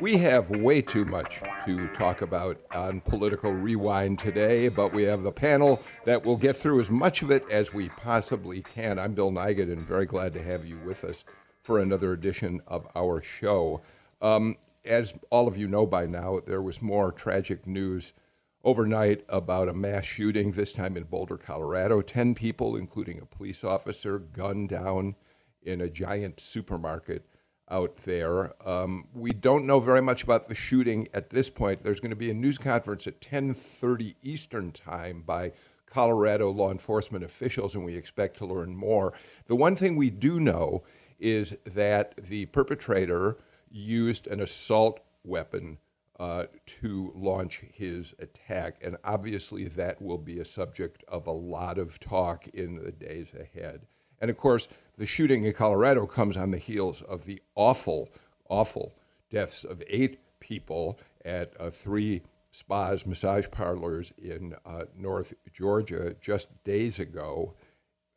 We have way too much to talk about on Political Rewind today, but we have the panel that will get through as much of it as we possibly can. I'm Bill Nigut, and very glad to have you with us for another edition of our show. Um, as all of you know by now, there was more tragic news overnight about a mass shooting, this time in Boulder, Colorado. 10 people, including a police officer, gunned down in a giant supermarket out there. Um, we don't know very much about the shooting at this point. There's going to be a news conference at 10:30 Eastern Time by Colorado law enforcement officials, and we expect to learn more. The one thing we do know is that the perpetrator used an assault weapon uh, to launch his attack, and obviously that will be a subject of a lot of talk in the days ahead. And of course, the shooting in Colorado comes on the heels of the awful, awful deaths of eight people at uh, three spas, massage parlors in uh, North Georgia just days ago.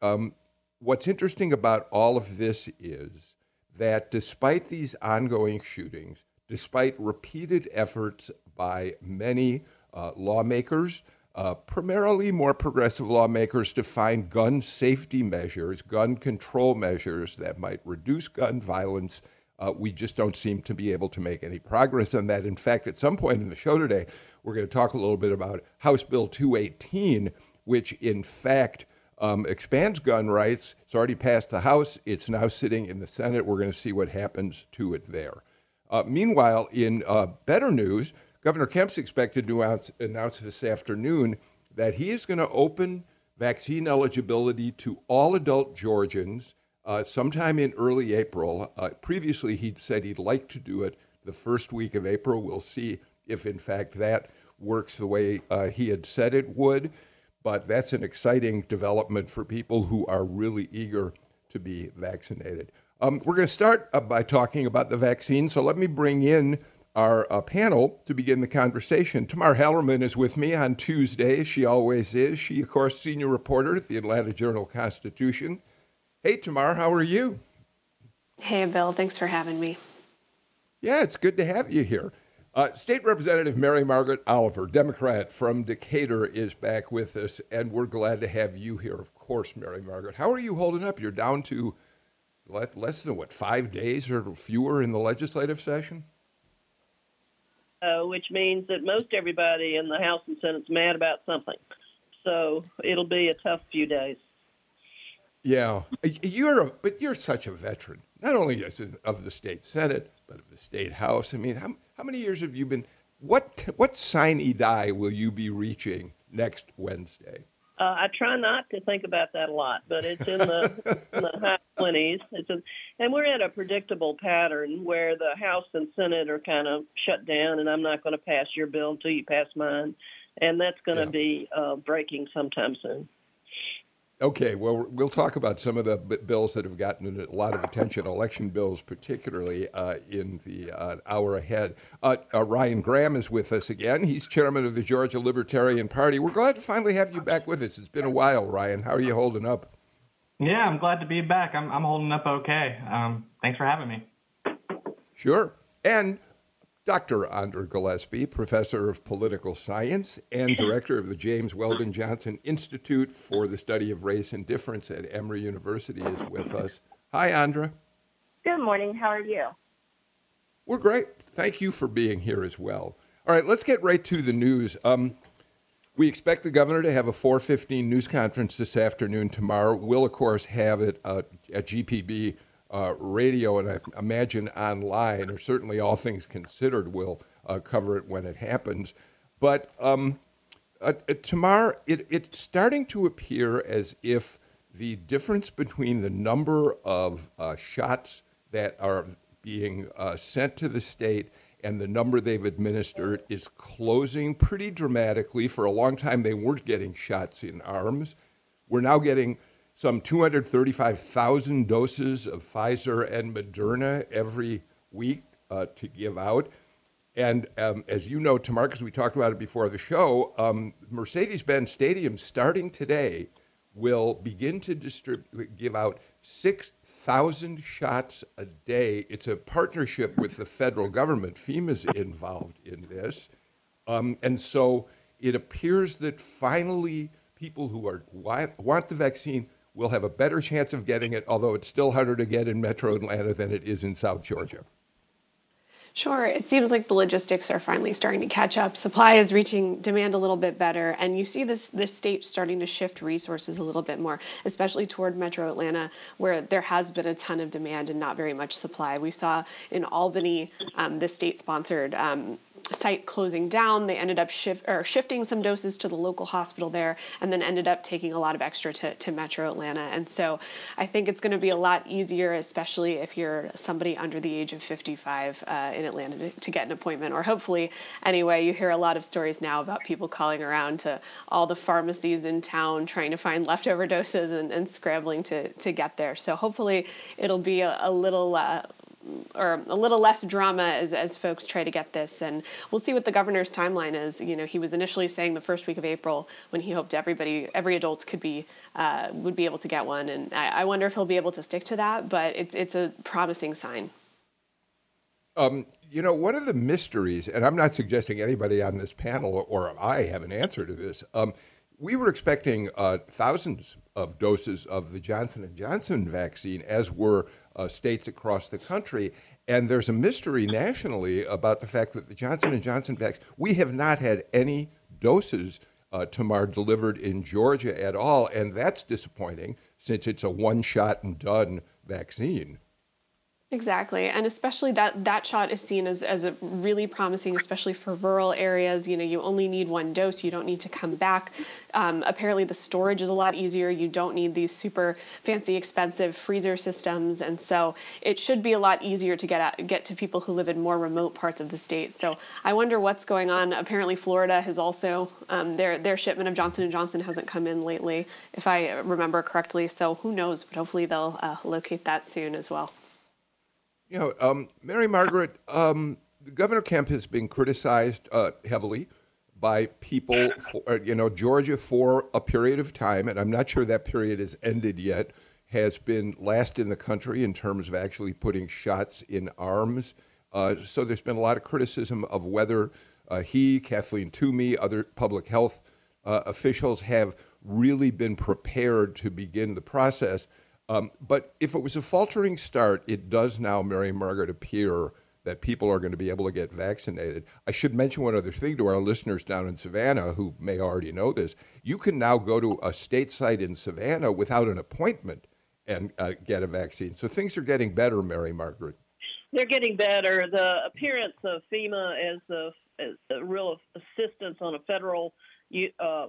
Um, what's interesting about all of this is that despite these ongoing shootings, despite repeated efforts by many uh, lawmakers, uh, primarily more progressive lawmakers to find gun safety measures, gun control measures that might reduce gun violence. Uh, we just don't seem to be able to make any progress on that. In fact, at some point in the show today, we're going to talk a little bit about House Bill 218, which in fact um, expands gun rights. It's already passed the House, it's now sitting in the Senate. We're going to see what happens to it there. Uh, meanwhile, in uh, better news, Governor Kemp's expected to announce, this afternoon that he is going to open vaccine eligibility to all adult Georgians uh, sometime in early April. Uh, previously, he'd said he'd like to do it the first week of April. We'll see if, in fact, that works the way uh, he had said it would. But that's an exciting development for people who are really eager to be vaccinated. Um, we're going to start uh, by talking about the vaccine. So let me bring in our uh, panel to begin the conversation. Tamar Hallerman is with me on Tuesday. She always is. She, of course, senior reporter at the Atlanta Journal Constitution. Hey, Tamar, how are you? Hey, Bill. Thanks for having me. Yeah, it's good to have you here. Uh, State Representative Mary Margaret Oliver, Democrat from Decatur, is back with us, and we're glad to have you here, of course, Mary Margaret. How are you holding up? You're down to less than, what, five days or fewer in the legislative session? Uh, which means that most everybody in the House and Senate's mad about something. So it'll be a tough few days. Yeah, you're a, but you're such a veteran, not only of the state senate but of the state house. I mean, how how many years have you been? What what sine die will you be reaching next Wednesday? Uh, I try not to think about that a lot, but it's in the, in the high twenties. It's and we're at a predictable pattern where the House and Senate are kind of shut down, and I'm not going to pass your bill until you pass mine, and that's going to yeah. be uh, breaking sometime soon. Okay, well, we'll talk about some of the bills that have gotten a lot of attention, election bills particularly, uh, in the uh, hour ahead. Uh, uh, Ryan Graham is with us again. He's chairman of the Georgia Libertarian Party. We're glad to finally have you back with us. It's been a while, Ryan. How are you holding up? Yeah, I'm glad to be back. I'm, I'm holding up okay. Um, thanks for having me. Sure. And Dr. Andra Gillespie, professor of political science and director of the James Weldon Johnson Institute for the Study of Race and Difference at Emory University, is with us. Hi, Andra. Good morning. How are you? We're great. Thank you for being here as well. All right, let's get right to the news. Um, we expect the governor to have a 4:15 news conference this afternoon. Tomorrow, we'll of course have it uh, at GPB uh, radio and I imagine online, or certainly all things considered, will uh, cover it when it happens. But um, uh, uh, Tamar, it, it's starting to appear as if the difference between the number of uh, shots that are being uh, sent to the state and the number they've administered is closing pretty dramatically. For a long time, they weren't getting shots in arms. We're now getting some 235,000 doses of Pfizer and Moderna every week uh, to give out. And um, as you know, Tamar, because we talked about it before the show, um, Mercedes Benz Stadium starting today will begin to distribute, give out 6,000 shots a day. It's a partnership with the federal government. FEMA's involved in this. Um, and so it appears that finally people who are want the vaccine will have a better chance of getting it, although it's still harder to get in metro Atlanta than it is in South Georgia. Sure. It seems like the logistics are finally starting to catch up. Supply is reaching demand a little bit better, and you see this this state starting to shift resources a little bit more, especially toward Metro Atlanta, where there has been a ton of demand and not very much supply. We saw in Albany, um, the state-sponsored um, site closing down. They ended up shift, or shifting some doses to the local hospital there, and then ended up taking a lot of extra to, to Metro Atlanta. And so I think it's going to be a lot easier, especially if you're somebody under the age of 55 uh, in Atlanta, to, to, get an appointment. Or hopefully, anyway, you hear a lot of stories now about people calling around to all the pharmacies in town trying to find leftover doses and, and scrambling to, to get there. So hopefully, it'll be a, a little uh, or a little less drama as, as folks try to get this. And we'll see what the governor's timeline is. You know, he was initially saying the first week of April when he hoped everybody, every adult could be, uh, would be able to get one. And I, I, wonder if he'll be able to stick to that, but it's, it's a promising sign. Um, you know, one of the mysteries, and I'm not suggesting anybody on this panel or I have an answer to this. Um, we were expecting uh, thousands of doses of the Johnson and Johnson vaccine, as were uh, states across the country. And there's a mystery nationally about the fact that the Johnson and Johnson vaccine, we have not had any doses, uh, Tamar, delivered in Georgia at all, and that's disappointing since it's a one shot and done vaccine. Exactly. And especially that that shot is seen as, as a really promising, especially for rural areas. You know, you only need one dose. You don't need to come back. Um, apparently the storage is a lot easier. You don't need these super fancy, expensive freezer systems. And so it should be a lot easier to get at, get to people who live in more remote parts of the state. So I wonder what's going on. Apparently Florida has also, um, their, their shipment of Johnson & Johnson hasn't come in lately, if I remember correctly. So who knows, but hopefully they'll uh, locate that soon as well. You know, um, Mary Margaret, um, Governor Kemp has been criticized uh, heavily by people, for, uh, you know, Georgia for a period of time, and I'm not sure that period has ended yet, has been last in the country in terms of actually putting shots in arms. Uh, so there's been a lot of criticism of whether uh, he, Kathleen Toomey, other public health uh, officials have really been prepared to begin the process. Um, but if it was a faltering start, it does now, Mary Margaret, appear that people are going to be able to get vaccinated. I should mention one other thing to our listeners down in Savannah who may already know this. You can now go to a state site in Savannah without an appointment and uh, get a vaccine. So things are getting better, Mary Margaret. They're getting better. The appearance of FEMA as a, as a real assistance on a federal uh,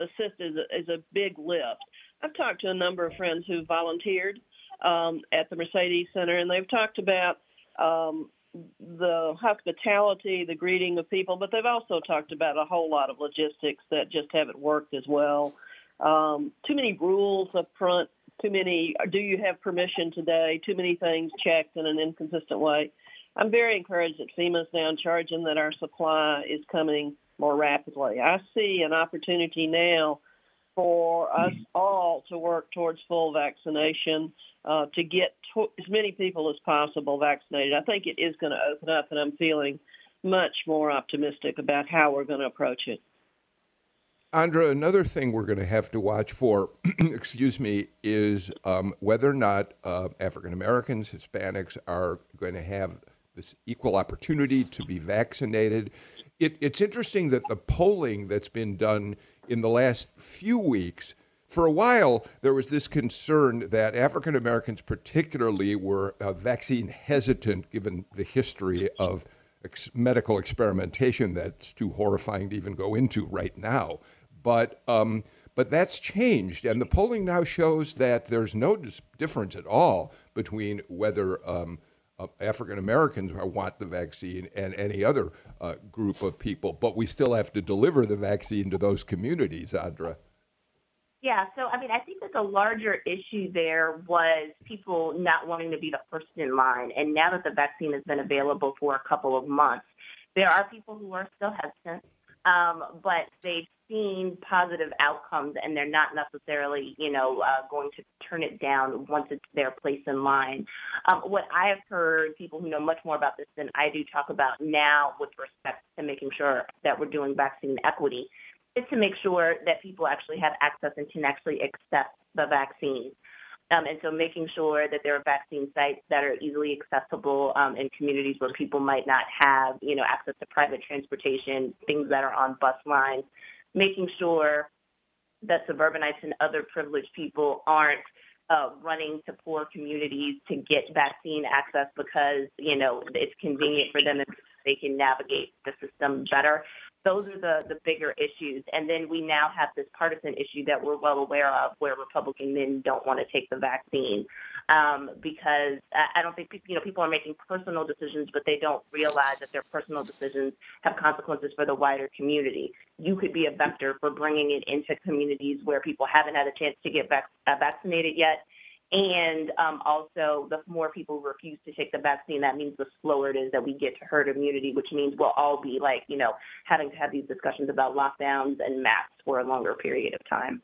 assist is a, is a big lift. I've talked to a number of friends who volunteered um, at the Mercedes Center, and they've talked about um, the hospitality, the greeting of people, but they've also talked about a whole lot of logistics that just haven't worked as well. Um, too many rules up front, too many, do you have permission today? Too many things checked in an inconsistent way. I'm very encouraged that FEMA's now charging that our supply is coming more rapidly. I see an opportunity now for us all to work towards full vaccination, uh, to get to- as many people as possible vaccinated. I think it is going to open up, and I'm feeling much more optimistic about how we're going to approach it. Andra, another thing we're going to have to watch for, excuse me, is um, whether or not uh, African Americans, Hispanics are going to have this equal opportunity to be vaccinated. It, it's interesting that the polling that's been done in the last few weeks, for a while, there was this concern that African Americans, particularly, were uh, vaccine hesitant given the history of ex- medical experimentation that's too horrifying to even go into right now. But, um, but that's changed, and the polling now shows that there's no dis- difference at all between whether um, uh, African Americans want the vaccine and any other uh, group of people, but we still have to deliver the vaccine to those communities, Andra. Yeah, so I mean, I think that the larger issue there was people not wanting to be the first in line. And now that the vaccine has been available for a couple of months, there are people who are still hesitant, um, but they've seen positive outcomes and they're not necessarily, you know, uh, going to turn it down once it's their place in line. Um, what I have heard people who know much more about this than I do talk about now with respect to making sure that we're doing vaccine equity is to make sure that people actually have access and can actually accept the vaccine. Um, and so making sure that there are vaccine sites that are easily accessible um, in communities where people might not have, you know, access to private transportation, things that are on bus lines, making sure that suburbanites and other privileged people aren't uh, running to poor communities to get vaccine access because, you know, it's convenient for them and they can navigate the system better those are the, the bigger issues. And then we now have this partisan issue that we're well aware of where Republican men don't want to take the vaccine um, because I don't think you know people are making personal decisions, but they don't realize that their personal decisions have consequences for the wider community. You could be a vector for bringing it into communities where people haven't had a chance to get vac- uh, vaccinated yet and um, also, the more people refuse to take the vaccine, that means the slower it is that we get to herd immunity, which means we'll all be like, you know, having to have these discussions about lockdowns and masks for a longer period of time.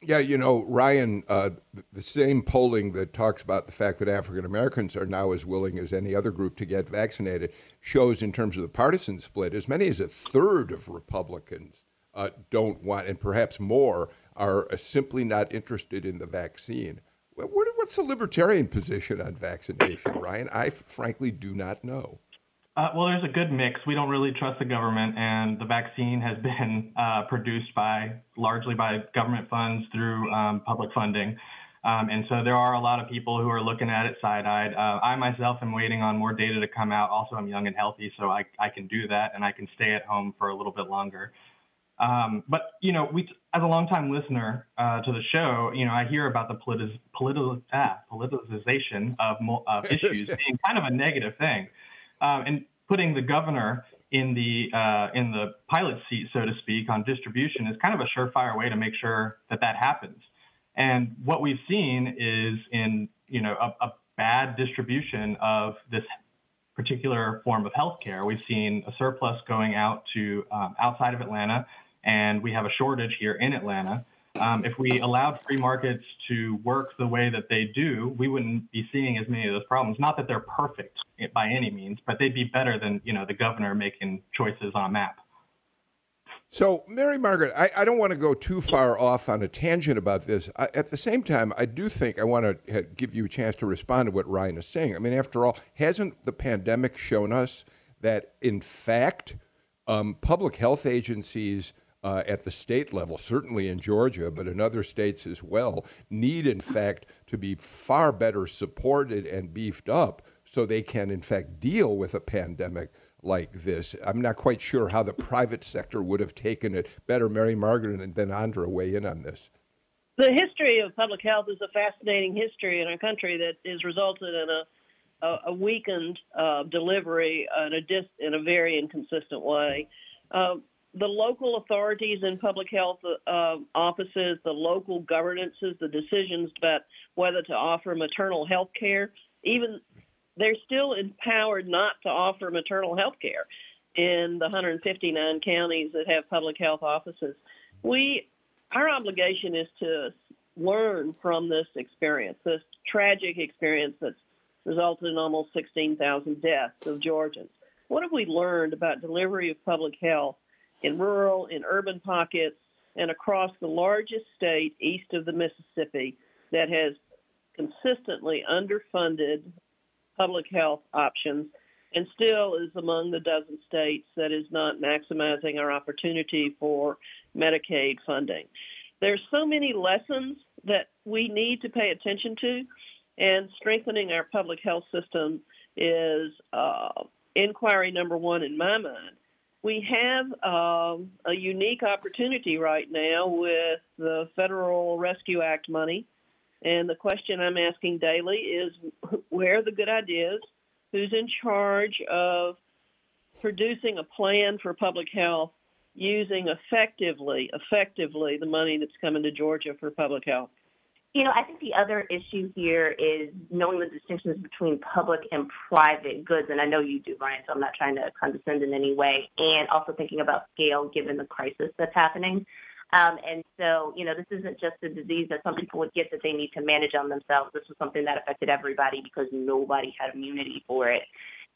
Yeah, you know, Ryan, uh, the same polling that talks about the fact that African Americans are now as willing as any other group to get vaccinated shows, in terms of the partisan split, as many as a third of Republicans uh, don't want, and perhaps more, are simply not interested in the vaccine. What's the libertarian position on vaccination, Ryan? I frankly do not know. Uh, well, there's a good mix. We don't really trust the government, and the vaccine has been uh, produced by largely by government funds through um, public funding. Um, and so there are a lot of people who are looking at it side-eyed. Uh, I myself am waiting on more data to come out. Also, I'm young and healthy, so I, I can do that, and I can stay at home for a little bit longer. Um, but you know, we as a longtime listener uh, to the show, you know, I hear about the politi- politi- ah, politicization of, of issues being kind of a negative thing, um, and putting the governor in the uh, in the pilot seat, so to speak, on distribution is kind of a surefire way to make sure that that happens. And what we've seen is in you know a, a bad distribution of this particular form of healthcare. We've seen a surplus going out to um, outside of Atlanta and we have a shortage here in Atlanta. Um, if we allowed free markets to work the way that they do, we wouldn't be seeing as many of those problems. Not that they're perfect by any means, but they'd be better than you know the governor making choices on a map. So, Mary Margaret, I, I don't want to go too far off on a tangent about this. I, at the same time, I do think I want to give you a chance to respond to what Ryan is saying. I mean, after all, hasn't the pandemic shown us that, in fact, um, public health agencies uh, at the state level, certainly in Georgia, but in other states as well, need in fact to be far better supported and beefed up so they can in fact deal with a pandemic like this. I'm not quite sure how the private sector would have taken it better. Mary Margaret and then Andra weigh in on this. The history of public health is a fascinating history in our country that has resulted in a a, a weakened uh, delivery in a dis, in a very inconsistent way. Uh, the local authorities and public health uh, offices, the local governances, the decisions about whether to offer maternal health care, even they're still empowered not to offer maternal health care in the 159 counties that have public health offices. We, our obligation is to learn from this experience, this tragic experience that's resulted in almost 16,000 deaths of Georgians. What have we learned about delivery of public health in rural, in urban pockets, and across the largest state east of the Mississippi that has consistently underfunded public health options and still is among the dozen states that is not maximizing our opportunity for Medicaid funding. There's so many lessons that we need to pay attention to, and strengthening our public health system is uh, inquiry number one in my mind we have um, a unique opportunity right now with the Federal Rescue Act money. And the question I'm asking daily is where are the good ideas? Who's in charge of producing a plan for public health using effectively, effectively the money that's coming to Georgia for public health? You know, I think the other issue here is knowing the distinctions between public and private goods, and I know you do, Brian, so I'm not trying to condescend in any way, and also thinking about scale given the crisis that's happening. Um, and so, you know, this isn't just a disease that some people would get that they need to manage on themselves. This was something that affected everybody because nobody had immunity for it.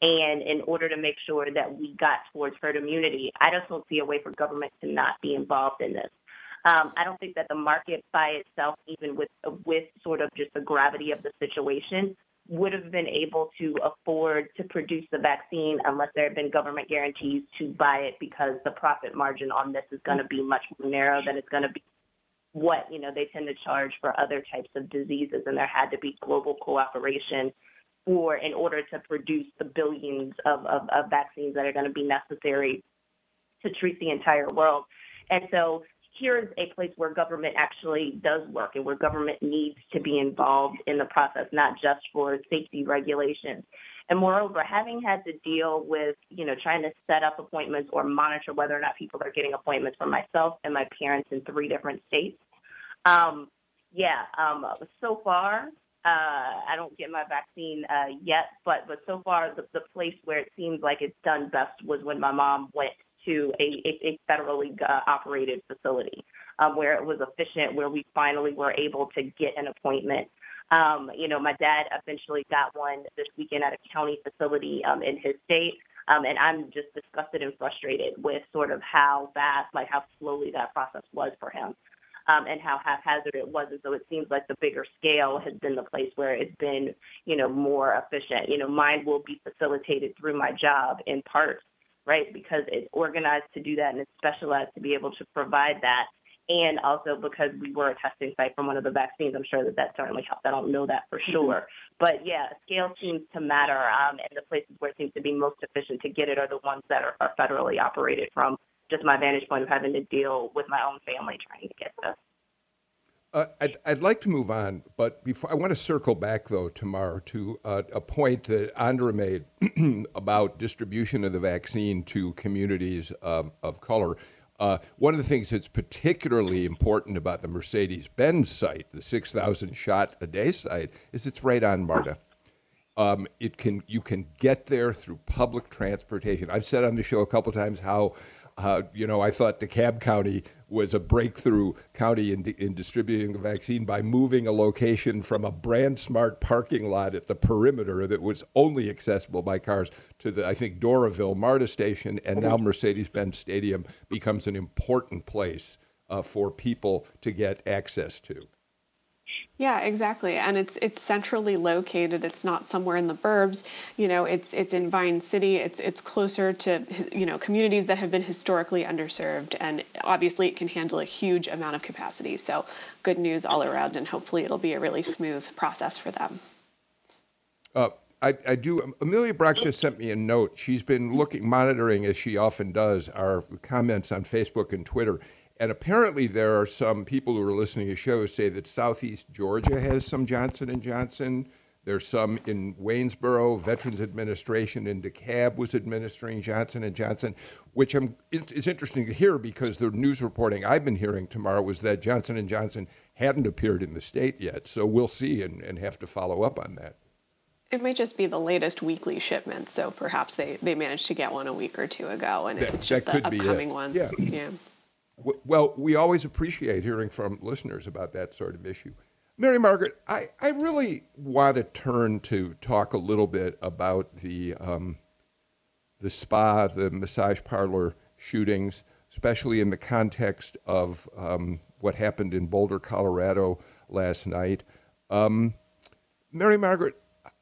And in order to make sure that we got towards herd immunity, I just don't see a way for government to not be involved in this. Um, I don't think that the market by itself, even with with sort of just the gravity of the situation, would have been able to afford to produce the vaccine unless there had been government guarantees to buy it because the profit margin on this is going to be much more narrow than it's going to be what you know they tend to charge for other types of diseases and there had to be global cooperation for in order to produce the billions of, of, of vaccines that are going to be necessary to treat the entire world. And so here is a place where government actually does work and where government needs to be involved in the process, not just for safety regulations. And moreover, having had to deal with, you know, trying to set up appointments or monitor whether or not people are getting appointments for myself and my parents in three different states. Um, yeah, um, so far, uh, I don't get my vaccine uh, yet, but but so far the, the place where it seems like it's done best was when my mom went to a, a, federally uh, operated facility um, where it was efficient, where we finally were able to get an appointment. Um, you know, my dad eventually got one this weekend at a county facility um, in his state. Um, and I'm just disgusted and frustrated with sort of how fast, like how slowly that process was for him. Um, and how haphazard it was. And so it seems like the bigger scale has been the place where it's been, you know, more efficient. You know, mine will be facilitated through my job in part right? Because it's organized to do that and it's specialized to be able to provide that. And also because we were a testing site from one of the vaccines, I'm sure that that certainly helped. I don't know that for mm-hmm. sure. But yeah, scale seems to matter. Um, and the places where it seems to be most efficient to get it are the ones that are, are federally operated from just my vantage point of having to deal with my own family trying to get this. Uh, I'd, I'd, like to move on, but before I want to circle back though, Tamar, to uh, a point that Andra made about distribution of the vaccine to communities of, of color. Uh, one of the things that's particularly important about the Mercedes Benz site, the 6,000 shot a day site, is it's right on MARTA. Um, it can you can get there through public transportation. I've said on the show a couple times how uh, you know, I thought DeKalb County was a breakthrough county in, in distributing the vaccine by moving a location from a brand smart parking lot at the perimeter that was only accessible by cars to the, I think, Doraville MARTA station, and now Mercedes Benz Stadium becomes an important place uh, for people to get access to. Yeah, exactly. And it's it's centrally located. It's not somewhere in the burbs. You know, it's it's in Vine City. It's it's closer to you know communities that have been historically underserved, and obviously it can handle a huge amount of capacity. So good news all around, and hopefully it'll be a really smooth process for them. Uh, I, I do. Amelia Brock just sent me a note. She's been looking, monitoring as she often does, our comments on Facebook and Twitter and apparently, there are some people who are listening to shows say that Southeast Georgia has some Johnson and Johnson. There's some in Waynesboro. Veterans Administration in DeKalb was administering Johnson and Johnson, which I'm, it's, interesting to hear because the news reporting I've been hearing Tamar was that Johnson and Johnson hadn't appeared in the state yet. So we'll see and, and have to follow up on that. It might just be the latest weekly shipment, so perhaps they, they managed to get one a week or two ago, and that, it's just the upcoming ones. Yeah. yeah. Well, we always appreciate hearing from listeners about that sort of issue. Mary Margaret, I, I really want to turn to talk a little bit about the um, the spa, the massage parlor shootings, especially in the context of um, what happened in Boulder, Colorado last night. Um, Mary Margaret,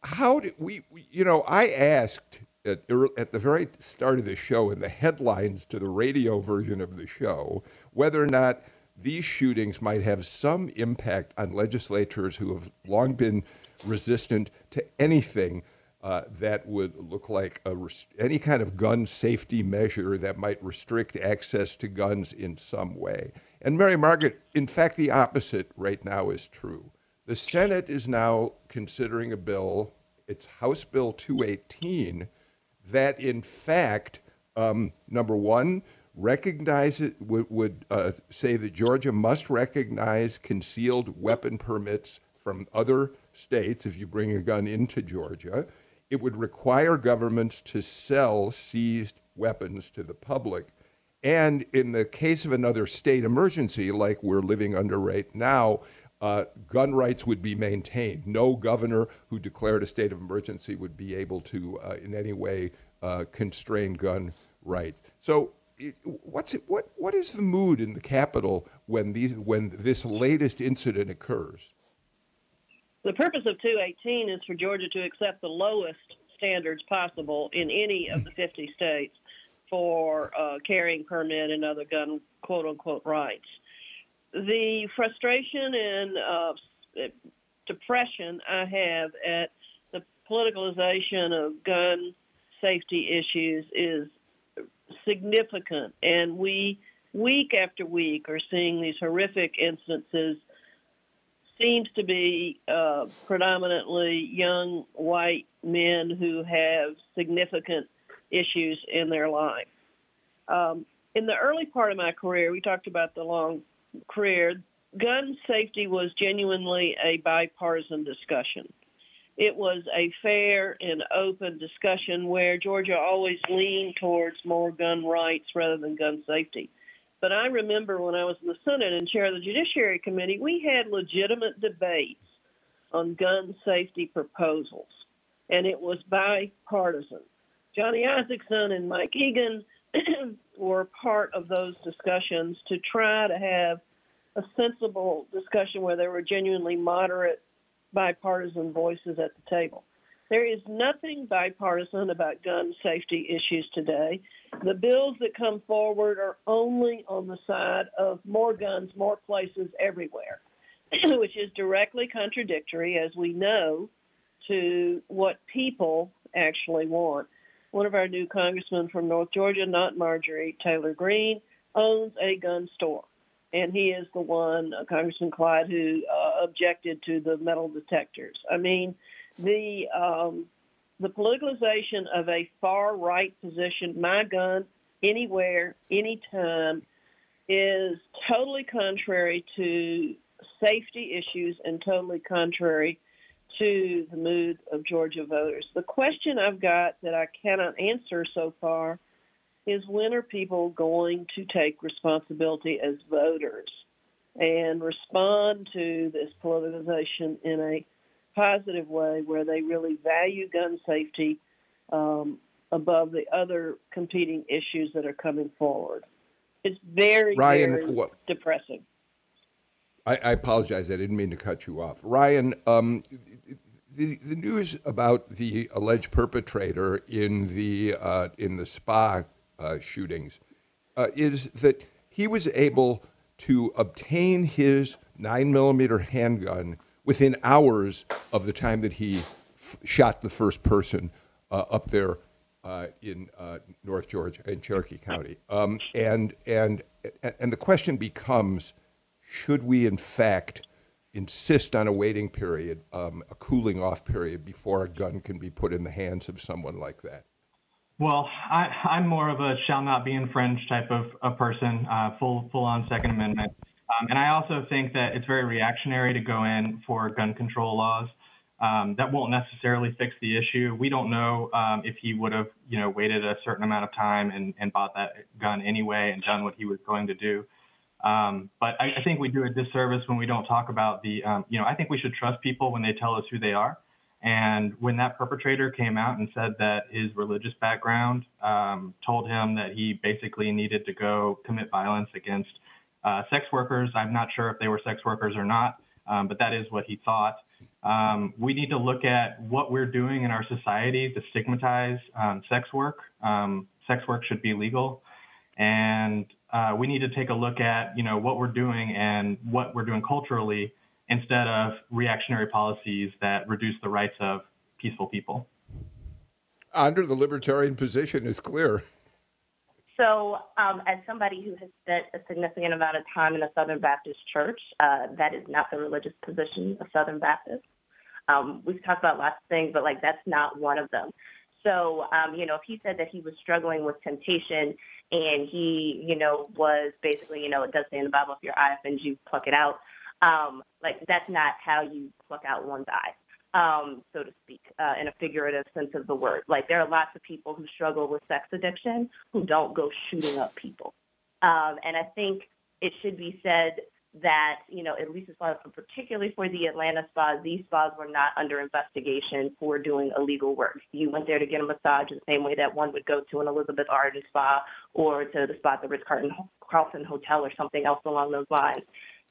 how did we, you know, I asked at, at the very start of the show in the headlines to the radio version of the show whether or not these shootings might have some impact on legislators who have long been resistant to anything uh, that would look like rest- any kind of gun safety measure that might restrict access to guns in some way. And Mary Margaret, in fact, the opposite right now is true. The Senate is now considering a bill, it's House Bill 218 that in fact, um, number one, recognize it, would, would uh, say that Georgia must recognize concealed weapon permits from other states if you bring a gun into Georgia. It would require governments to sell seized weapons to the public. And in the case of another state emergency, like we're living under right now, uh, gun rights would be maintained. No governor who declared a state of emergency would be able to, uh, in any way, uh, constrain gun rights. So, it, what's it, what what is the mood in the Capitol when these when this latest incident occurs? The purpose of 218 is for Georgia to accept the lowest standards possible in any of the 50 states for uh, carrying permit and other gun quote unquote rights the frustration and uh, depression I have at the politicalization of gun safety issues is significant, and we week after week are seeing these horrific instances. Seems to be uh, predominantly young white men who have significant issues in their life. Um, in the early part of my career, we talked about the long career, gun safety was genuinely a bipartisan discussion. It was a fair and open discussion where Georgia always leaned towards more gun rights rather than gun safety. But I remember when I was in the Senate and chair of the Judiciary Committee, we had legitimate debates on gun safety proposals, and it was bipartisan. Johnny Isakson and Mike Egan were part of those discussions to try to have a sensible discussion where there were genuinely moderate bipartisan voices at the table. There is nothing bipartisan about gun safety issues today. The bills that come forward are only on the side of more guns, more places everywhere, which is directly contradictory, as we know, to what people actually want one of our new congressmen from North Georgia, not Marjorie Taylor Greene, owns a gun store. And he is the one, uh, Congressman Clyde, who uh, objected to the metal detectors. I mean, the um, the politicalization of a far right position, my gun, anywhere, anytime, is totally contrary to safety issues and totally contrary to the mood of Georgia voters. The question I've got that I cannot answer so far is when are people going to take responsibility as voters and respond to this politicization in a positive way where they really value gun safety um, above the other competing issues that are coming forward? It's very, Ryan, very what, depressing. I, I, apologize. I didn't mean to cut you off. Ryan, um, the, the news about the alleged perpetrator in the, uh, in the spa uh, shootings uh, is that he was able to obtain his 9 millimeter handgun within hours of the time that he f- shot the first person uh, up there uh, in uh, North Georgia in Cherokee County. Um, and, and, and the question becomes should we, in fact, insist on a waiting period, um, a cooling off period, before a gun can be put in the hands of someone like that? Well, I, am more of a shall not be infringed type of a person, uh, full full on Second Amendment. Um, and I also think that it's very reactionary to go in for gun control laws. Um, that won't necessarily fix the issue. We don't know um, if he would have, you know, waited a certain amount of time and, and bought that gun anyway and done what he was going to do. Um, but I, I, think we do a disservice when we don't talk about the, um, you know, I think we should trust people when they tell us who they are. And when that perpetrator came out and said that his religious background um, told him that he basically needed to go commit violence against uh, sex workers, I'm not sure if they were sex workers or not, um, but that is what he thought. Um, we need to look at what we're doing in our society to stigmatize um, sex work. sex work should be legal. And uh, we need to take a look at you know what we're doing and what we're doing culturally instead of reactionary policies that reduce the rights of peaceful people. Under the libertarian position is clear. So, um, as somebody who has spent a significant amount of time in the Southern Baptist Church, uh, that is not the religious position of Southern Baptists. Um, we've talked about lots of things, but like that's not one of them. So, um, you know, if he said that he was struggling with temptation, and he, you know, was basically, you know, it does say in the Bible, if your eye offends you, pluck it out. Um, like that's not how you pluck out one's eye um, so to speak, uh, in a figurative sense of the word. Like there are lots of people who struggle with sex addiction who don't go shooting up people. Um, and I think it should be said that, you know, at least as far as particularly for the Atlanta spas, these spas were not under investigation for doing illegal work. You went there to get a massage the same way that one would go to an Elizabeth Arden spa or to the spa at the Ritz Carlton Hotel or something else along those lines.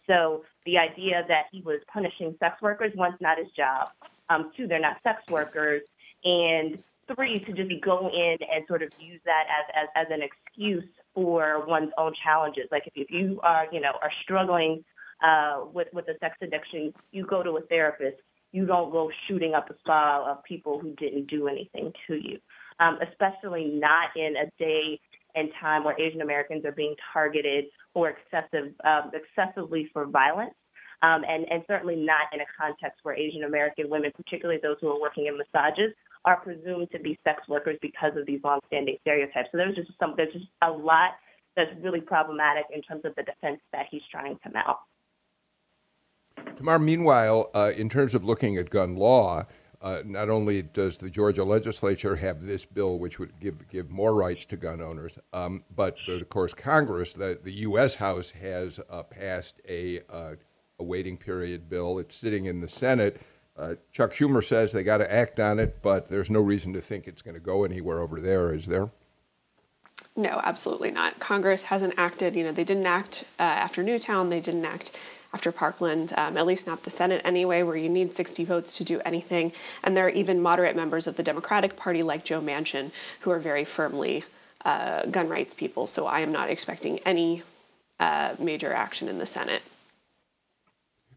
So the idea that he was punishing sex workers, one's not his job. Um, two, they're not sex workers. And three, to just go in and sort of use that as, as, as an excuse for one's own challenges. Like if, if you are, you know, are struggling uh, with, with a sex addiction, you go to a therapist. You don't go shooting up a spa of people who didn't do anything to you, um, especially not in a day and time where Asian Americans are being targeted or excessive, um, excessively for violence. Um, and, and certainly not in a context where Asian American women, particularly those who are working in massages, are presumed to be sex workers because of these longstanding stereotypes. So there's just some, there's just a lot that's really problematic in terms of the defense that he's trying to mount. Tamar, meanwhile, uh, in terms of looking at gun law, uh, not only does the Georgia legislature have this bill, which would give give more rights to gun owners, um, but of course Congress, the, the U.S. House has uh, passed a, uh, a waiting period bill. It's sitting in the Senate. Uh, Chuck Schumer says they got to act on it, but there's no reason to think it's going to go anywhere over there, is there? No, absolutely not. Congress hasn't acted. You know, they didn't act uh, after Newtown. They didn't act after Parkland, um, at least not the Senate anyway, where you need 60 votes to do anything. And there are even moderate members of the Democratic Party, like Joe Manchin, who are very firmly uh, gun rights people. So I am not expecting any uh, major action in the Senate.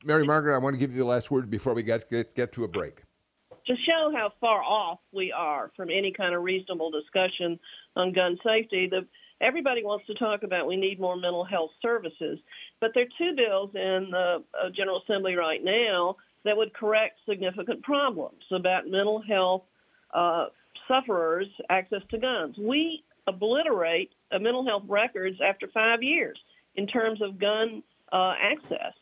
Mary Margaret, I want to give you the last word before we get, get, get to a break. To show how far off we are from any kind of reasonable discussion on gun safety, the everybody wants to talk about we need more mental health services, but there are two bills in the uh, General Assembly right now that would correct significant problems about mental health uh, sufferers' access to guns. We obliterate uh, mental health records after five years in terms of gun uh, access.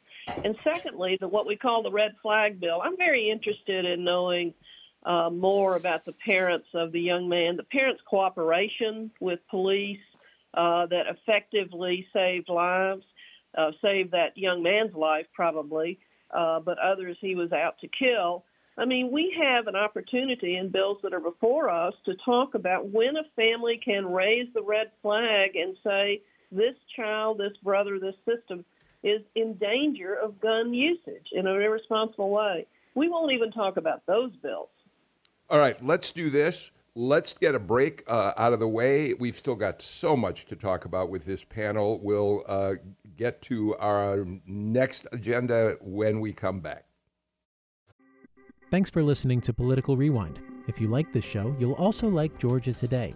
And secondly, the what we call the red flag bill. I'm very interested in knowing uh, more about the parents of the young man, the parents' cooperation with police, uh, that effectively saved lives, uh, saved that young man's life probably, uh, but others he was out to kill. I mean, we have an opportunity in bills that are before us to talk about when a family can raise the red flag and say, this child, this brother, this system is in danger of gun usage in an irresponsible way. We won't even talk about those bills. All right, let's do this let's get a break uh, out of the way. We've still got so much to talk about with this panel. We'll uh, get to our next agenda when we come back. Thanks for listening to Political Rewind. If you like this show, you'll also like Georgia Today.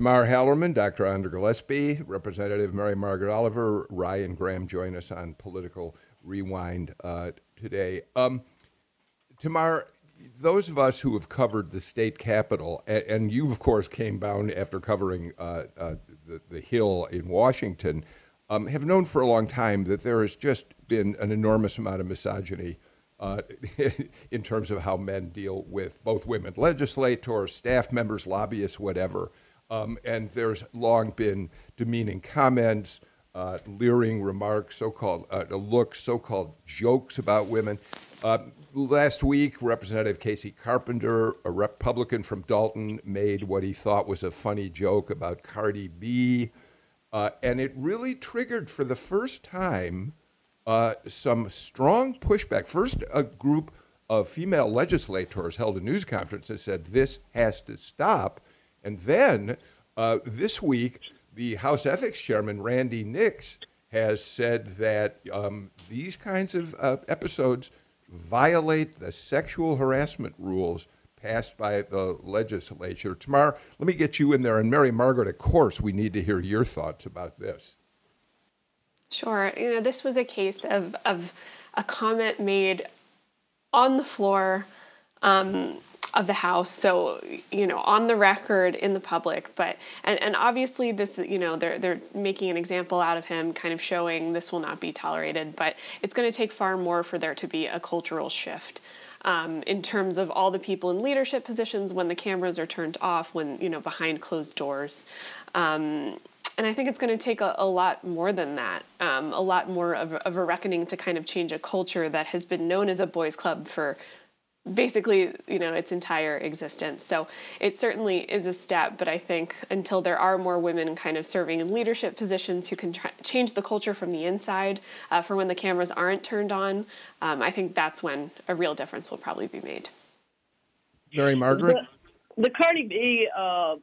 Tamar Hallerman, Dr. Andra Gillespie, Representative Mary Margaret Oliver, Ryan Graham join us on Political Rewind uh, today. Um, Tamar, those of us who have covered the state capitol, and, and you, of course, came bound after covering uh, uh, the, the Hill in Washington, um, have known for a long time that there has just been an enormous amount of misogyny uh, in terms of how men deal with both women legislators, staff members, lobbyists, whatever. Um, and there's long been demeaning comments, uh, leering remarks, so-called uh, looks, so-called jokes about women. Uh, last week, Representative Kasey Carpenter, a Republican from Dalton, made what he thought was a funny joke about Cardi B, uh, and it really triggered for the first time uh, some strong pushback. First, a group of female legislators held a news conference and said this has to stop, and then uh, this week the House Ethics Chairman, Randy Nix, has said that um, these kinds of uh, episodes violate the sexual harassment rules passed by the legislature. Tamar, let me get you in there. And Mary Margaret, of course, we need to hear your thoughts about this. Sure. You know, this was a case of, of a comment made on the floor um, of the House. So, you know, on the record in the public, but and, and obviously this, you know, they're they're making an example out of him, kind of showing this will not be tolerated. But it's going to take far more for there to be a cultural shift. Um, in terms of all the people in leadership positions when the cameras are turned off, when you know behind closed doors, um, and I think it's going to take a, a, lot more than that, um, a lot more of, of, a reckoning to kind of change a culture that has been known as a boys' club for basically you know its entire existence. So it certainly is a step but i think until there are more women kind of serving in leadership positions who can try, change the culture from the inside uh, for when the cameras aren't turned on um, i think that's when a real difference will probably be made. Mary margaret? the, the cardi b uh,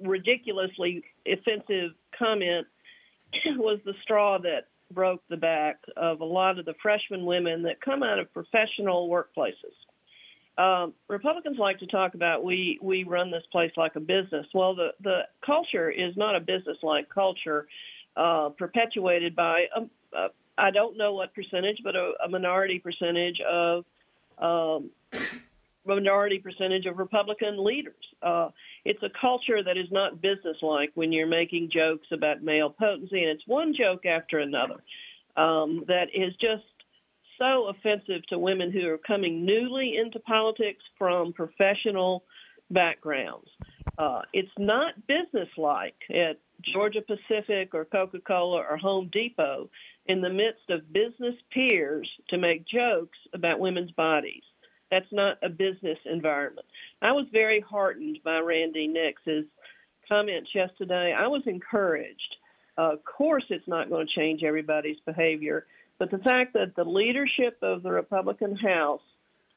ridiculously offensive comment was the straw that broke the back of a lot of the freshman women that come out of professional workplaces. Um, Republicans like to talk about we we run this place like a business. Well, the the culture is not a business-like culture, uh, perpetuated by a, um, uh, I don't know what percentage, but a, a minority percentage of um, minority percentage of Republican leaders. Uh, it's a culture that is not businesslike when you're making jokes about male potency, and it's one joke after another um, that is just so offensive to women who are coming newly into politics from professional backgrounds. Uh, it's not businesslike at Georgia Pacific or Coca Cola or Home Depot in the midst of business peers to make jokes about women's bodies. That's not a business environment. I was very heartened by Randy Nix's comments yesterday. I was encouraged. Uh, of course, it's not going to change everybody's behavior, but the fact that the leadership of the Republican House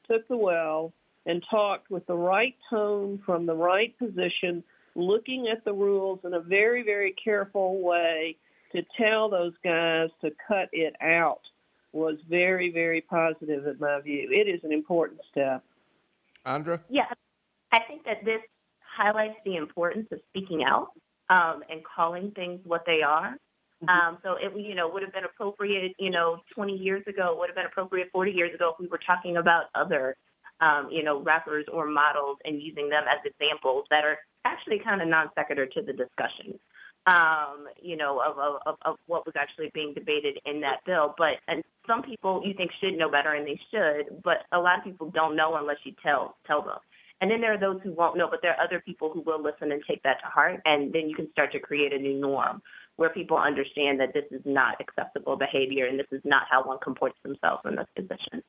took the well and talked with the right tone from the right position, looking at the rules in a very, very careful way to tell those guys to cut it out was very, very positive in my view. It is an important step. Andra? Yeah, I think that this highlights the importance of speaking out um, and calling things what they are. Mm-hmm. Um, so it, you know, would have been appropriate, you know, 20 years ago, would have been appropriate 40 years ago if we were talking about other, um, you know, rappers or models and using them as examples that are actually kind of non sequitur to the discussion um, you know, of, of, of what was actually being debated in that bill. But and some people you think should know better, and they should, but a lot of people don't know unless you tell tell them. And then there are those who won't know, but there are other people who will listen and take that to heart, and then you can start to create a new norm where people understand that this is not acceptable behavior and this is not how one comports themselves in this position.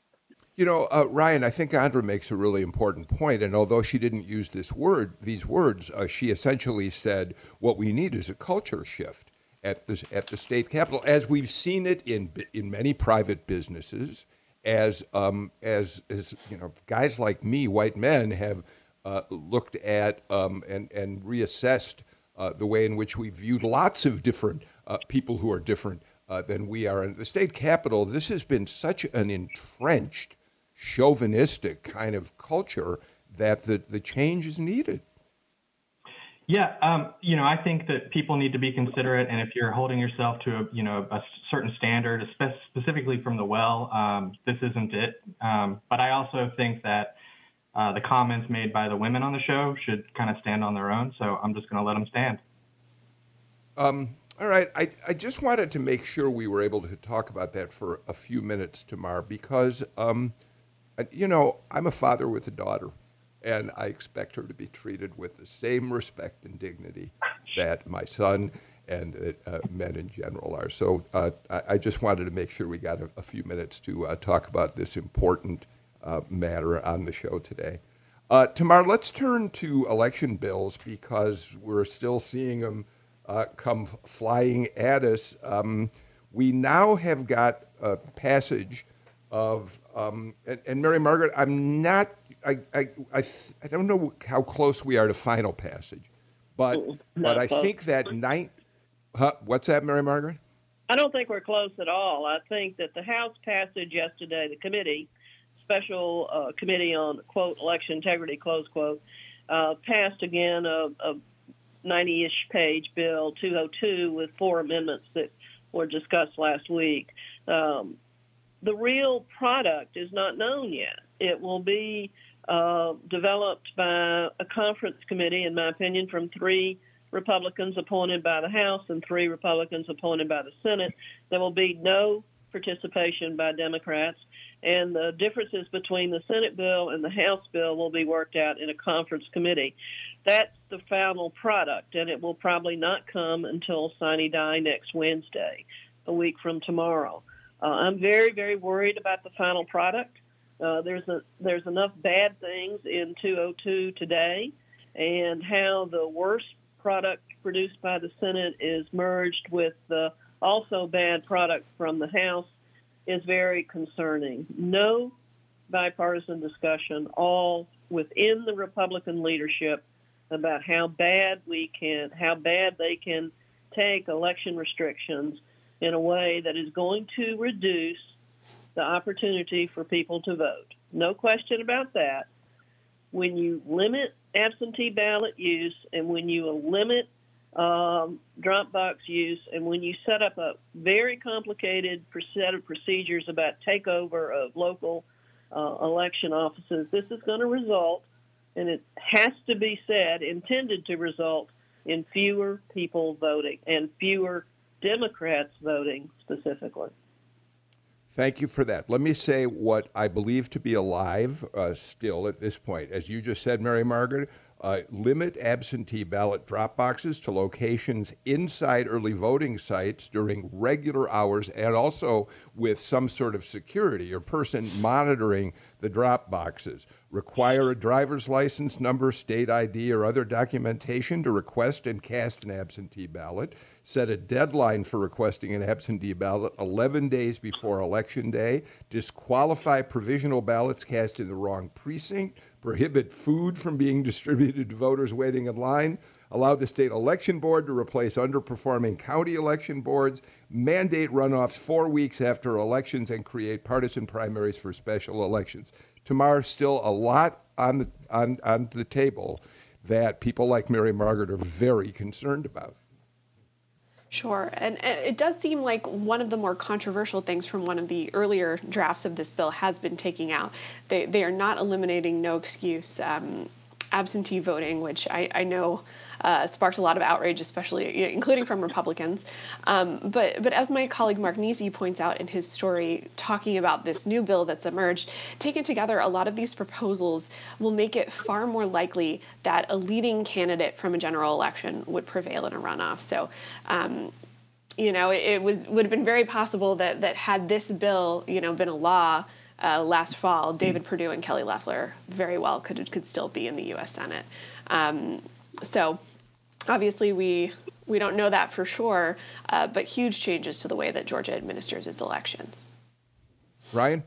You know, uh, Ryan, I think Andra makes a really important point, and although she didn't use this word, these words, uh, she essentially said what we need is a culture shift at the at the state capital, as we've seen it in in many private businesses, as um, as as you know, guys like me, white men, have uh, looked at um, and and reassessed uh, the way in which we viewed lots of different uh, people who are different. Uh, than we are. And the state capitol, this has been such an entrenched chauvinistic kind of culture that the, the change is needed. Yeah, um, you know, I think that people need to be considerate, and if you're holding yourself to a, you know, a certain standard, specifically from the well, um, this isn't it. Um, but I also think that uh, the comments made by the women on the show should kind of stand on their own. So I'm just going to let them stand. Um, all right, I, I just wanted to make sure we were able to talk about that for a few minutes, Tamar, because um, you know, I'm a father with a daughter, and I expect her to be treated with the same respect and dignity that my son and uh, men in general are. So uh, I, I, just wanted to make sure we got a, a few minutes to uh, talk about this important uh, matter on the show today. Uh, Tamar, let's turn to election bills because we're still seeing them uh, come flying at us. Um, we now have got a passage of um, and, and, Mary Margaret, I'm not. I, I, I, I, don't know how close we are to final passage, but but I think that night, Huh, what's that, Mary Margaret? I don't think we're close at all. I think that the House passage yesterday, the committee, special uh, committee on quote election integrity close quote, uh, passed again a, a 90-ish page bill 202 with four amendments that were discussed last week. Um, the real product is not known yet. It will be uh, developed by a conference committee, in my opinion, from three Republicans appointed by the House and three Republicans appointed by the Senate. There will be no participation by Democrats, and the differences between the Senate bill and the House bill will be worked out in a conference committee. That's the final product, and it will probably not come until sine die next Wednesday, a week from tomorrow. Uh, I'm very, very worried about the final product. Uh, there's a, there's enough bad things in 202 today, and how the worst product produced by the Senate is merged with the also bad product from the House is very concerning. No bipartisan discussion, all within the Republican leadership, about how bad we can, how bad they can take election restrictions in a way that is going to reduce the opportunity for people to vote. No question about that. When you limit absentee ballot use and when you limit um, use and when you set up a very complicated set of procedures about takeover of local uh, election offices, this is going to result, and it has to be said, intended to result in fewer people voting and fewer Democrats voting specifically. Thank you for that. Let me say what I believe to be alive uh, still at this point. As you just said, Mary Margaret, uh, limit absentee ballot drop boxes to locations inside early voting sites during regular hours and also with some sort of security. Or person monitoring the drop boxes. Require a driver's license number, state ID, or other documentation to request and cast an absentee ballot. Set a deadline for requesting an absentee ballot 11 days before Election Day. Disqualify provisional ballots cast in the wrong precinct prohibit food from being distributed to voters waiting in line, allow the state election board to replace underperforming county election boards, mandate runoffs four weeks after elections, and create partisan primaries for special elections. Tamar, still a lot on the, on, on the table that people like Mary Margaret are very concerned about. Sure. And it does seem like one of the more controversial things from one of the earlier drafts of this bill has been taking out. They, they are not eliminating no excuse um, absentee voting, which I, I know uh, sparked a lot of outrage, especially including from Republicans. Um, but but as my colleague Mark Niesse points out in his story, talking about this new bill that's emerged, taken together, a lot of these proposals will make it far more likely that a leading candidate from a general election would prevail in a runoff. So. Um, you know, it, it was would have been very possible that that had this bill, you know, been a law, uh, last fall, David Perdue and Kelly Loeffler very well could could still be in the U.S. Senate. Um, so obviously we we don't know that for sure, uh, but huge changes to the way that Georgia administers its elections. Ryan.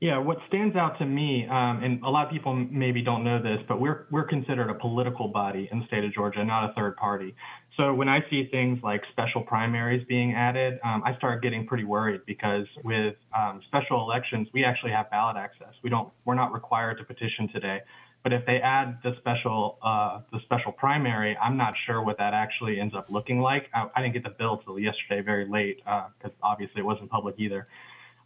Yeah, what stands out to me, um, and a lot of people maybe don't know this, but we're we're considered a political body in the state of Georgia, not a third party. So when I see things like special primaries being added, um, I start getting pretty worried because with um, special elections, we actually have ballot access. We don't, we're not required to petition today. But if they add the special, uh, the special primary, I'm not sure what that actually ends up looking like. I, I didn't get the bill till yesterday, very late, because uh, obviously it wasn't public either.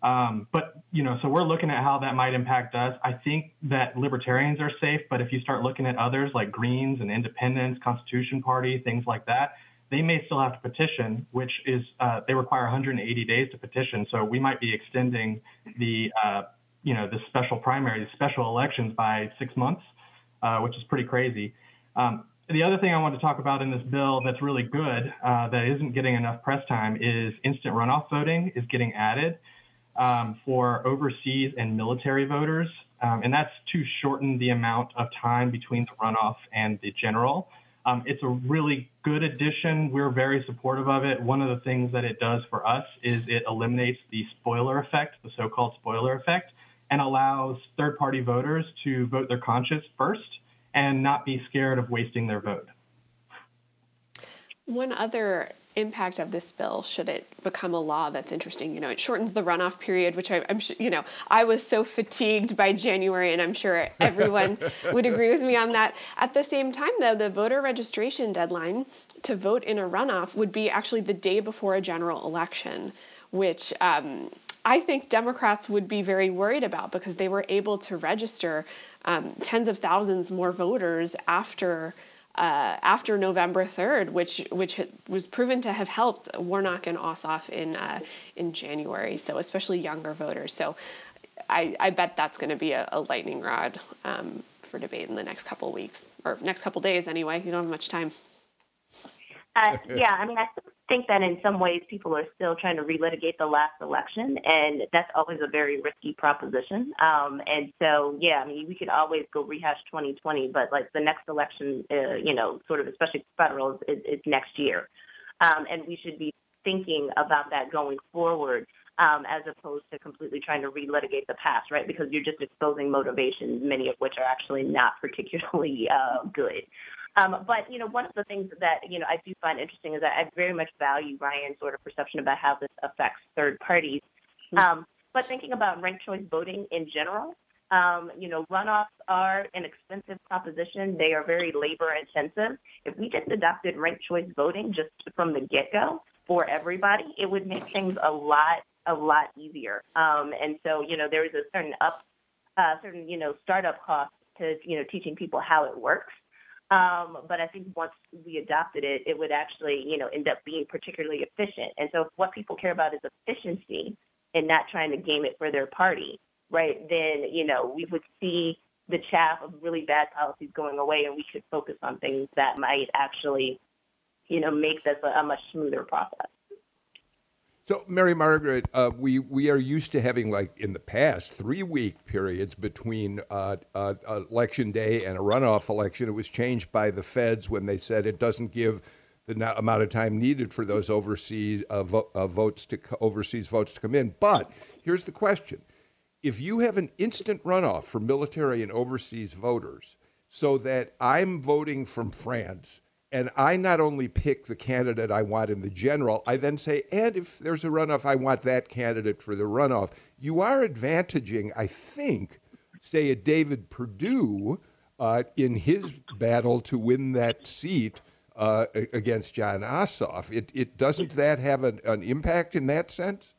Um, but you know, so we're looking at how that might impact us. I think that libertarians are safe, but if you start looking at others like Greens and Independents, Constitution Party, things like that, they may still have to petition, which is uh, they require 180 days to petition. So we might be extending the uh, you know the special primary, the special elections by six months, uh, which is pretty crazy. Um, the other thing I want to talk about in this bill that's really good uh, that isn't getting enough press time is instant runoff voting is getting added um, for overseas and military voters, um, and that's to shorten the amount of time between the runoff and the general. Um, it's a really good addition. We're very supportive of it. One of the things that it does for us is it eliminates the spoiler effect, the so called spoiler effect, and allows third party voters to vote their conscience first and not be scared of wasting their vote. One other impact of this bill, should it become a law, that's interesting. You know, it shortens the runoff period, which I, am sure, you know, I was so fatigued by January, and I'm sure everyone would agree with me on that. At the same time, though, the voter registration deadline to vote in a runoff would be actually the day before a general election, which um, I think Democrats would be very worried about because they were able to register um, tens of thousands more voters after uh, after November 3rd, which which was proven to have helped Warnock and Ossoff in uh, in January. So especially younger voters. So I, I bet that's going to be a, a, lightning rod um, for debate in the next couple weeks or next couple days anyway. You don't have much time. Uh, yeah, I mean, I think that in some ways people are still trying to relitigate the last election, and that's always a very risky proposition. Um, and so, yeah, I mean, we could always go rehash 2020, but like the next election, uh, you know, sort of especially federal, is, is next year, um, and we should be thinking about that going forward. Um, as opposed to completely trying to relitigate the past, right? Because you're just exposing motivations, many of which are actually not particularly uh, good. Um, but you know, one of the things that you know I do find interesting is that I very much value Ryan's sort of perception about how this affects third parties. Mm-hmm. Um, but thinking about ranked choice voting in general, um, you know, runoffs are an expensive proposition. They are very labor intensive. If we just adopted ranked choice voting just from the get go for everybody, it would make things a lot a lot easier. Um, and so, you know, there is a certain up, uh, certain you know, startup cost to you know teaching people how it works. Um, but I think once we adopted it, it would actually, you know, end up being particularly efficient. And so if what people care about is efficiency and not trying to game it for their party, right, then, you know, we would see the chaff of really bad policies going away and we could focus on things that might actually, you know, make this a, a much smoother process. So, Mary Margaret, uh, we we are used to having like in the past three week periods between uh, uh, election day and a runoff election. It was changed by the feds when they said it doesn't give the amount of time needed for those overseas uh, vo- uh, votes to overseas votes to come in. But here's the question: If you have an instant runoff for military and overseas voters, so that I'm voting from France and I not only pick the candidate I want in the general, I then say, and if there's a runoff, I want that candidate for the runoff. You are advantaging, I think, say a David Perdue uh, in his battle to win that seat uh, against Jon Ossoff. It, it doesn't that have an, an impact in that sense?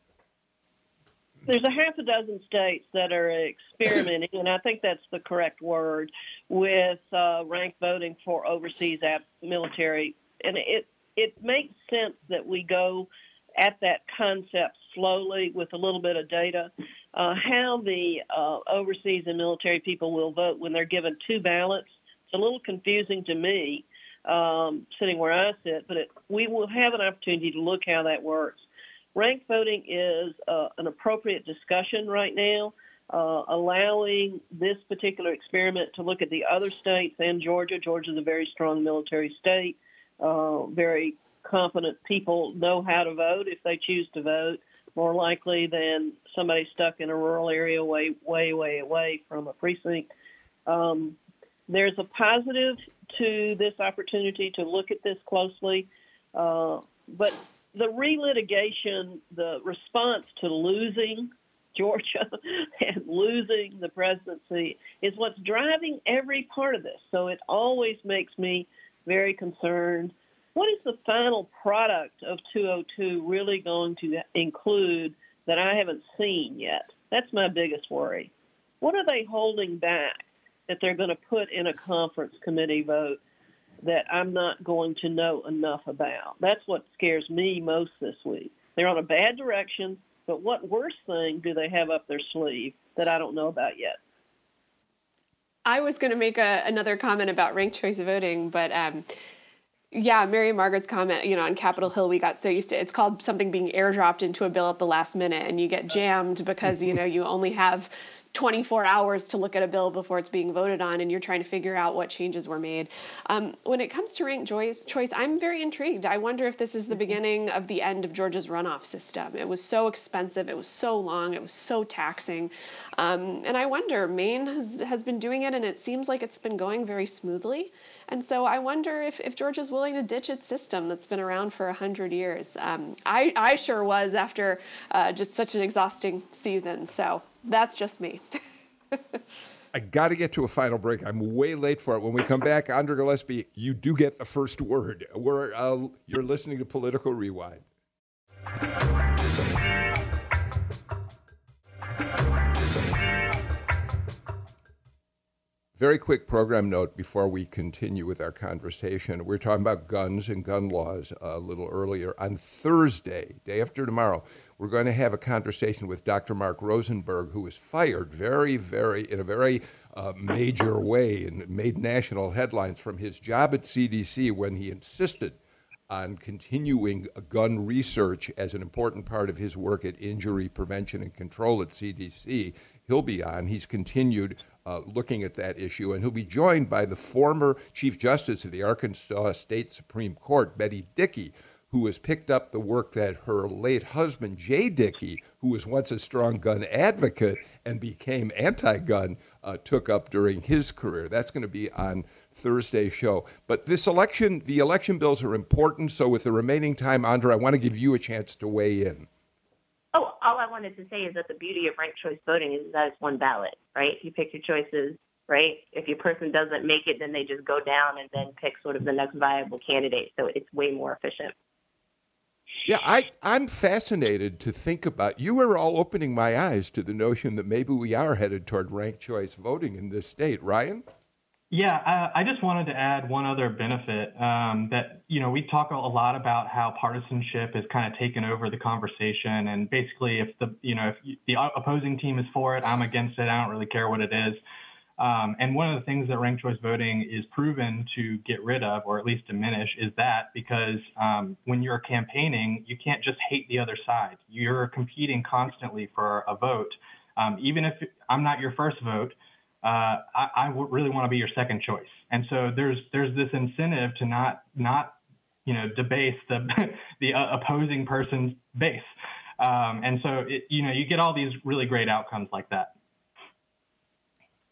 There's a half a dozen states that are experimenting, and I think that's the correct word, with uh, ranked voting for overseas military. And it it makes sense that we go at that concept slowly with a little bit of data. Uh, how the uh, overseas and military people will vote when they're given two ballots, it's a little confusing to me um, sitting where I sit, but it, we will have an opportunity to look how that works. Ranked voting is uh, an appropriate discussion right now, uh, allowing this particular experiment to look at the other states and Georgia. Georgia is a very strong military state. Uh, very competent people know how to vote if they choose to vote more likely than somebody stuck in a rural area way, way, way away from a precinct. Um, there's a positive to this opportunity to look at this closely, uh, but the relitigation, the response to losing Georgia and losing the presidency is what's driving every part of this. So it always makes me very concerned. What is the final product of 202 really going to include that I haven't seen yet? That's my biggest worry. What are they holding back that they're going to put in a conference committee vote that I'm not going to know enough about. That's what scares me most this week. They're on a bad direction, but what worse thing do they have up their sleeve that I don't know about yet? I was going to make a, another comment about ranked choice voting, but um, yeah, Mary Margaret's comment, you know, on Capitol Hill, we got so used to it's called something being airdropped into a bill at the last minute, and you get jammed because you know you only have 24 hours to look at a bill before it's being voted on and you're trying to figure out what changes were made. Um, when it comes to ranked choice, choice, I'm very intrigued. I wonder if this is the mm-hmm. beginning of the end of Georgia's runoff system. It was so expensive, it was so long, it was so taxing. Um, and I wonder, Maine has, has been doing it and it seems like it's been going very smoothly. And so I wonder if, if Georgia's willing to ditch its system that's been around for 100 years. Um, I, I sure was after uh, just such an exhausting season. So that's just me. I got to get to a final break. I'm way late for it. When we come back, Andra Gillespie, you do get the first word. We're, uh, you're listening to Political Rewind. Very quick program note before we continue with our conversation. We are talking about guns and gun laws a little earlier. On Thursday, day after tomorrow, we're going to have a conversation with Dr. Mark Rosenberg, who was fired very, very, in a very uh, major way and made national headlines from his job at CDC when he insisted on continuing gun research as an important part of his work at injury prevention and control at CDC. He'll be on. He's continued uh, looking at that issue, and he'll be joined by the former Chief Justice of the Arkansas State Supreme Court, Betty Dickey, who has picked up the work that her late husband, Jay Dickey, who was once a strong gun advocate and became anti gun, uh, took up during his career. That's going to be on Thursday's show. But this election, the election bills are important. So, with the remaining time, Andra, I want to give you a chance to weigh in. Oh, all I wanted to say is that the beauty of ranked choice voting is that it's one ballot, right? You pick your choices, right? If your person doesn't make it, then they just go down and then pick sort of the next viable candidate. So it's way more efficient. Yeah, I, I'm fascinated to think about. You were all opening my eyes to the notion that maybe we are headed toward ranked choice voting in this state. Ryan? Yeah, I just wanted to add one other benefit um, that, you know, we talk a lot about how partisanship has kind of taken over the conversation. And basically, if the, you know, if the opposing team is for it, I'm against it. I don't really care what it is. Um, and one of the things that ranked choice voting is proven to get rid of, or at least diminish, is that because um, when you're campaigning, you can't just hate the other side. You're competing constantly for a vote. Um, even if I'm not your first vote, uh, I, really want to be your second choice. And so there's there's this incentive to not not you know debase the the uh, opposing person's base. Um, and so it, you know you get all these really great outcomes like that.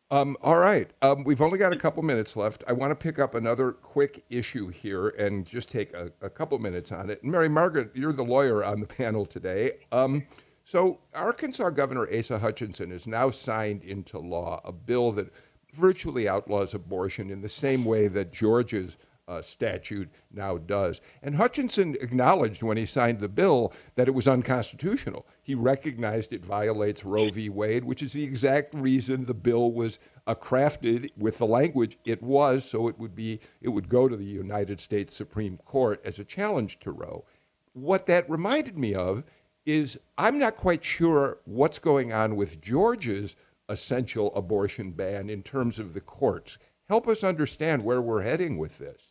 Um, all right. Um, we've only got a couple minutes left. I want to pick up another quick issue here and just take a, a couple minutes on it. Mary Margaret, you're the lawyer on the panel today. Um, so, Arkansas Governor Asa Hutchinson has now signed into law a bill that virtually outlaws abortion in the same way that Georgia's uh, statute now does. And Hutchinson acknowledged when he signed the bill that it was unconstitutional. He recognized it violates Roe v. Wade, which is the exact reason the bill was uh, crafted with the language it was, so it would be it would go to the United States Supreme Court as a challenge to Roe. What that reminded me of is I'm not quite sure what's going on with Georgia's essential abortion ban in terms of the courts. Help us understand where we're heading with this.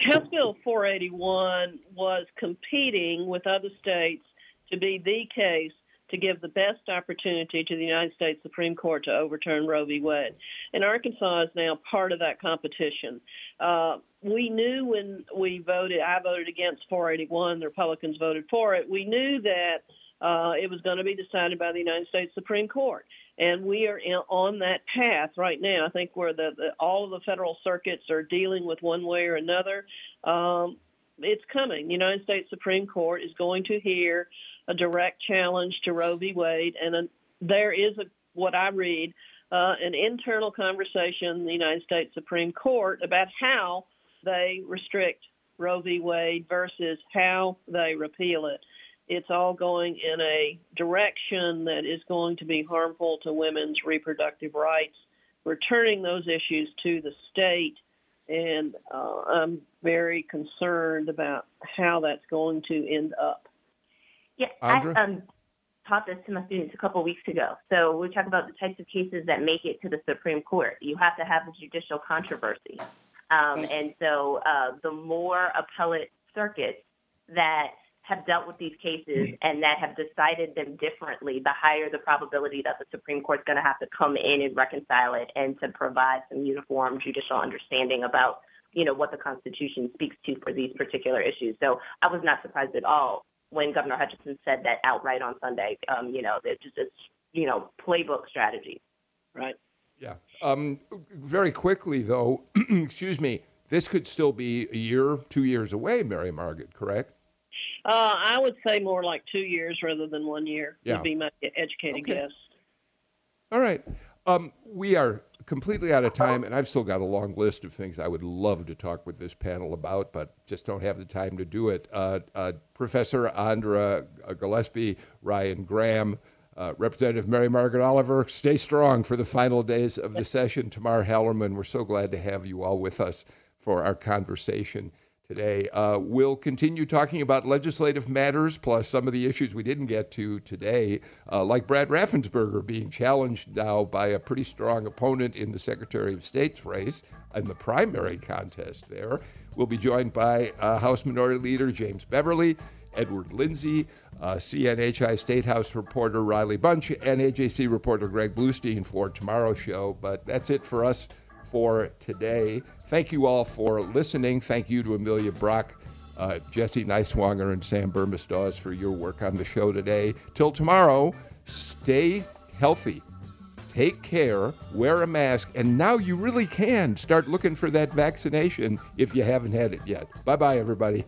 House Bill 481 was competing with other states to be the case to give the best opportunity to the United States Supreme Court to overturn Roe v. Wade. And Arkansas is now part of that competition. Uh, we knew when we voted, I voted against 481, the Republicans voted for it. We knew that uh, it was going to be decided by the United States Supreme Court. And we are in, on that path right now. I think where the, the, all of the federal circuits are dealing with one way or another. Um, it's coming. The United States Supreme Court is going to hear a direct challenge to Roe v. Wade, and a, there is a what I read uh, an internal conversation in the United States Supreme Court about how they restrict Roe v. Wade versus how they repeal it. It's all going in a direction that is going to be harmful to women's reproductive rights, returning those issues to the state. And uh, I'm very concerned about how that's going to end up. Yeah, Andra? I um, taught this to my students a couple of weeks ago. So we talk about the types of cases that make it to the Supreme Court. You have to have a judicial controversy. Um, and so uh, the more appellate circuits that have dealt with these cases and that have decided them differently, the higher the probability that the Supreme Court's going to have to come in and reconcile it and to provide some uniform judicial understanding about, you know, what the Constitution speaks to for these particular issues. So I was not surprised at all when Governor Hutchinson said that outright on Sunday. Um, you know, that just it's you know playbook strategy. Right. Yeah. Um, very quickly, though, excuse me, this could still be a year, two years away, Mary Margaret, correct? Uh, I would say more like two years rather than one year Yeah. would be my educated Okay. guess. All right. Um, we are completely out of time, and I've still got a long list of things I would love to talk with this panel about, but just don't have the time to do it. Uh, uh, Professor Andra Gillespie, Ryan Graham, uh, Representative Mary Margaret Oliver, stay strong for the final days of the session. Tamar Hallerman, we're so glad to have you all with us for our conversation today. Uh, we'll continue talking about legislative matters, plus some of the issues we didn't get to today, uh, like Brad Raffensperger being challenged now by a pretty strong opponent in the Secretary of State's race in the primary contest there. We'll be joined by uh, House Minority Leader James Beverly. Edward Lindsey, uh, CNHI State House reporter Riley Bunch, and AJC reporter Greg Bluestein for tomorrow's show. But that's it for us for today. Thank you all for listening. Thank you to Amelia Brock, uh, Jesse Neiswanger, and Sam Burmistaz for your work on the show today. Till tomorrow, stay healthy, take care, wear a mask, and now you really can start looking for that vaccination if you haven't had it yet. Bye bye, everybody.